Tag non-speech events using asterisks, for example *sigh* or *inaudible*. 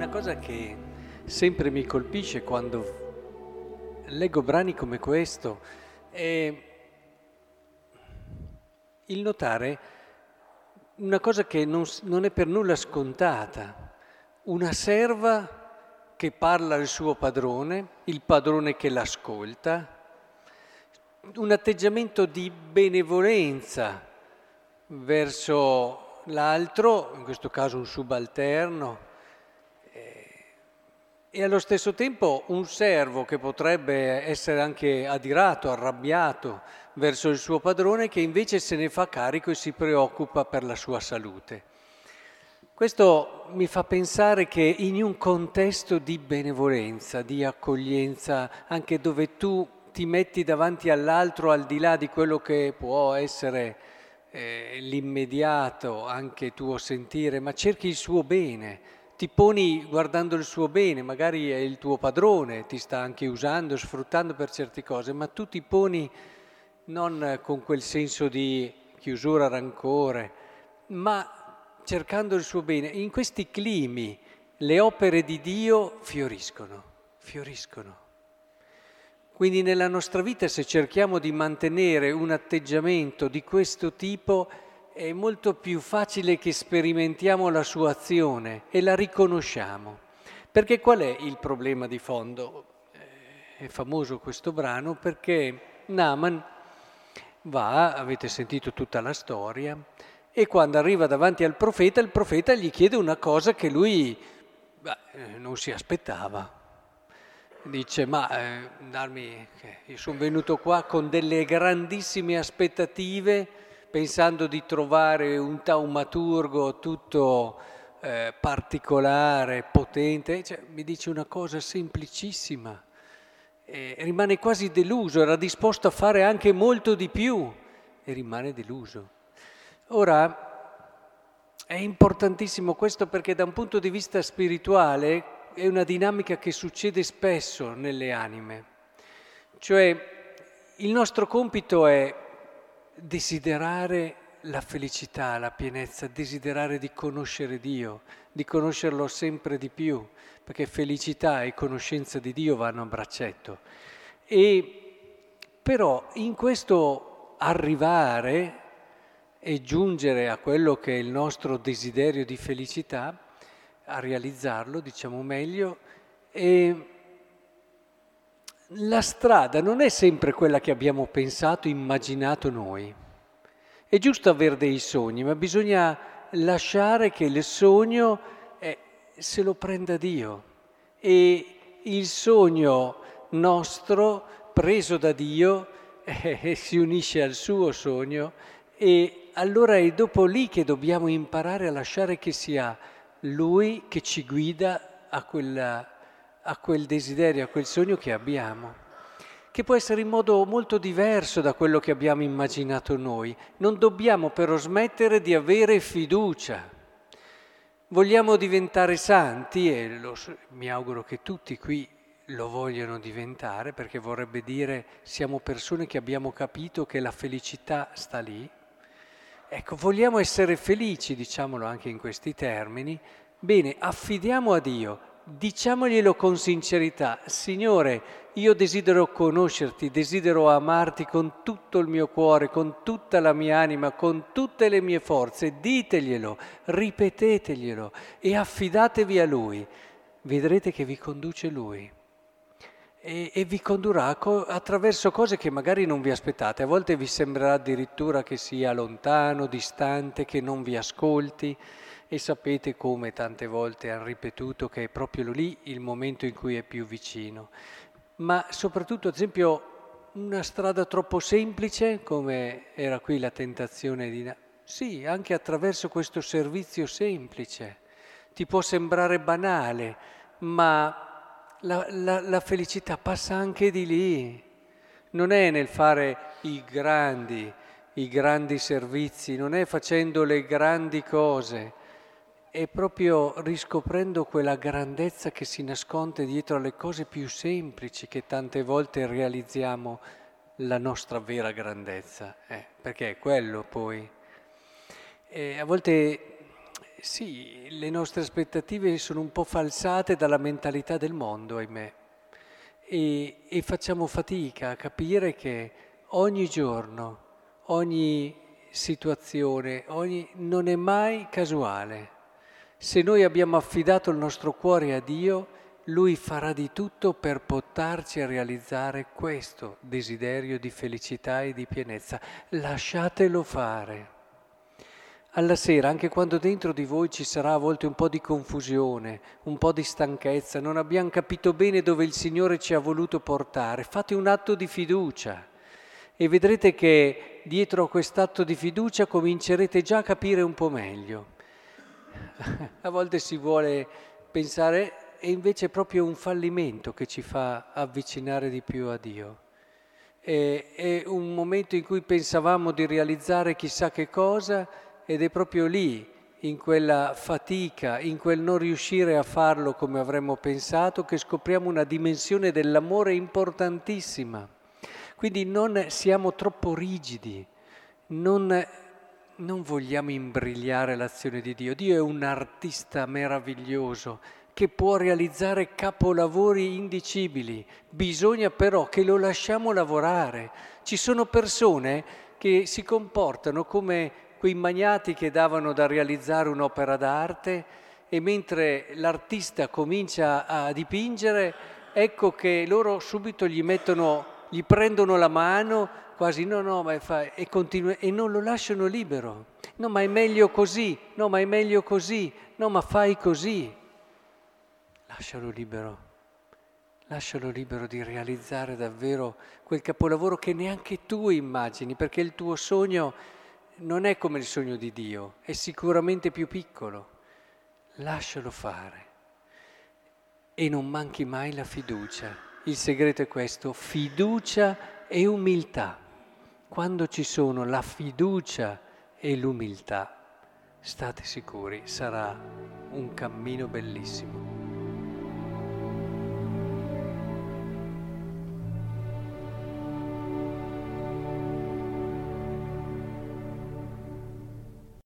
Una cosa che sempre mi colpisce quando leggo brani come questo è il notare una cosa che non, non è per nulla scontata, una serva che parla al suo padrone, il padrone che l'ascolta, un atteggiamento di benevolenza verso l'altro, in questo caso un subalterno, e allo stesso tempo un servo che potrebbe essere anche adirato, arrabbiato verso il suo padrone che invece se ne fa carico e si preoccupa per la sua salute. Questo mi fa pensare che in un contesto di benevolenza, di accoglienza, anche dove tu ti metti davanti all'altro al di là di quello che può essere eh, l'immediato anche tuo sentire, ma cerchi il suo bene, ti poni guardando il suo bene, magari è il tuo padrone, ti sta anche usando, sfruttando per certe cose, ma tu ti poni non con quel senso di chiusura, rancore, ma cercando il suo bene. In questi climi le opere di Dio fioriscono, fioriscono. Quindi nella nostra vita se cerchiamo di mantenere un atteggiamento di questo tipo, è molto più facile che sperimentiamo la sua azione e la riconosciamo. Perché qual è il problema di fondo? Eh, è famoso questo brano perché Naaman va, avete sentito tutta la storia, e quando arriva davanti al profeta, il profeta gli chiede una cosa che lui beh, eh, non si aspettava. Dice, ma eh, darmi, io sono venuto qua con delle grandissime aspettative, pensando di trovare un taumaturgo tutto eh, particolare, potente, cioè, mi dice una cosa semplicissima. E rimane quasi deluso, era disposto a fare anche molto di più e rimane deluso. Ora, è importantissimo questo perché da un punto di vista spirituale è una dinamica che succede spesso nelle anime. Cioè, il nostro compito è desiderare la felicità, la pienezza, desiderare di conoscere Dio, di conoscerlo sempre di più, perché felicità e conoscenza di Dio vanno a braccetto. E però in questo arrivare e giungere a quello che è il nostro desiderio di felicità, a realizzarlo, diciamo meglio, e la strada non è sempre quella che abbiamo pensato, immaginato noi. È giusto avere dei sogni, ma bisogna lasciare che il sogno eh, se lo prenda Dio e il sogno nostro, preso da Dio, eh, *laughs* si unisce al suo sogno e allora è dopo lì che dobbiamo imparare a lasciare che sia Lui che ci guida a quella a quel desiderio, a quel sogno che abbiamo, che può essere in modo molto diverso da quello che abbiamo immaginato noi. Non dobbiamo però smettere di avere fiducia. Vogliamo diventare santi e lo, mi auguro che tutti qui lo vogliano diventare perché vorrebbe dire siamo persone che abbiamo capito che la felicità sta lì. Ecco, vogliamo essere felici, diciamolo anche in questi termini, bene, affidiamo a Dio diciamoglielo con sincerità, Signore, io desidero conoscerti, desidero amarti con tutto il mio cuore, con tutta la mia anima, con tutte le mie forze, diteglielo, ripeteteglielo e affidatevi a Lui. Vedrete che vi conduce Lui. E, e, vi condurrà co- attraverso cose che magari non vi aspettate. A volte vi sembrerà addirittura che sia lontano, distante, che non vi ascolti e sapete come tante volte hanno ripetuto che è proprio lì il momento in cui è più vicino. Ma soprattutto, ad esempio, una strada troppo semplice, come era qui la tentazione di... Sì, anche attraverso questo servizio semplice. Ti può sembrare banale, ma la, la, la felicità passa anche di lì. Non è nel fare i grandi, i grandi servizi, non è facendo le grandi cose, è proprio riscoprendo quella grandezza che si nasconde dietro alle cose più semplici che tante volte realizziamo la nostra vera grandezza, eh, perché è quello poi. E a volte sì, le nostre aspettative sono un po' falsate dalla mentalità del mondo, ahimè, e, e facciamo fatica a capire che ogni giorno, ogni situazione, ogni, non è mai casuale. Se noi abbiamo affidato il nostro cuore a Dio, Lui farà di tutto per portarci a realizzare questo desiderio di felicità e di pienezza. Lasciatelo fare. Alla sera, anche quando dentro di voi ci sarà a volte un po' di confusione, un po' di stanchezza, non abbiamo capito bene dove il Signore ci ha voluto portare, fate un atto di fiducia e vedrete che dietro a quest'atto di fiducia comincerete già a capire un po' meglio. *laughs* A volte si vuole pensare e invece è proprio un fallimento che ci fa avvicinare di più a Dio. È, è un momento in cui pensavamo di realizzare chissà che cosa ed è proprio lì, in quella fatica, in quel non riuscire a farlo come avremmo pensato, che scopriamo una dimensione dell'amore importantissima quindi non siamo troppo rigidi, non, non vogliamo imbrigliare l'azione di Dio. Dio è un artista meraviglioso che può realizzare capolavori indicibili, bisogna però che lo lasciamo lavorare. Ci sono persone che si comportano come quei magnati che davano da realizzare un'opera d'arte e mentre l'artista comincia a dipingere, ecco che loro subito gli mettono gli prendono la mano, quasi no, no, ma fa, e, continua, e non lo lasciano libero. No, ma è meglio così, no, ma è meglio così, no, ma fai così. Lascialo libero, lascialo libero di realizzare davvero quel capolavoro che neanche tu immagini, perché il tuo sogno non è come il sogno di Dio, è sicuramente più piccolo. Lascialo fare e non manchi mai la fiducia il segreto è questo, fiducia e umiltà. Quando ci sono la fiducia e l'umiltà, state sicuri, sarà un cammino bellissimo.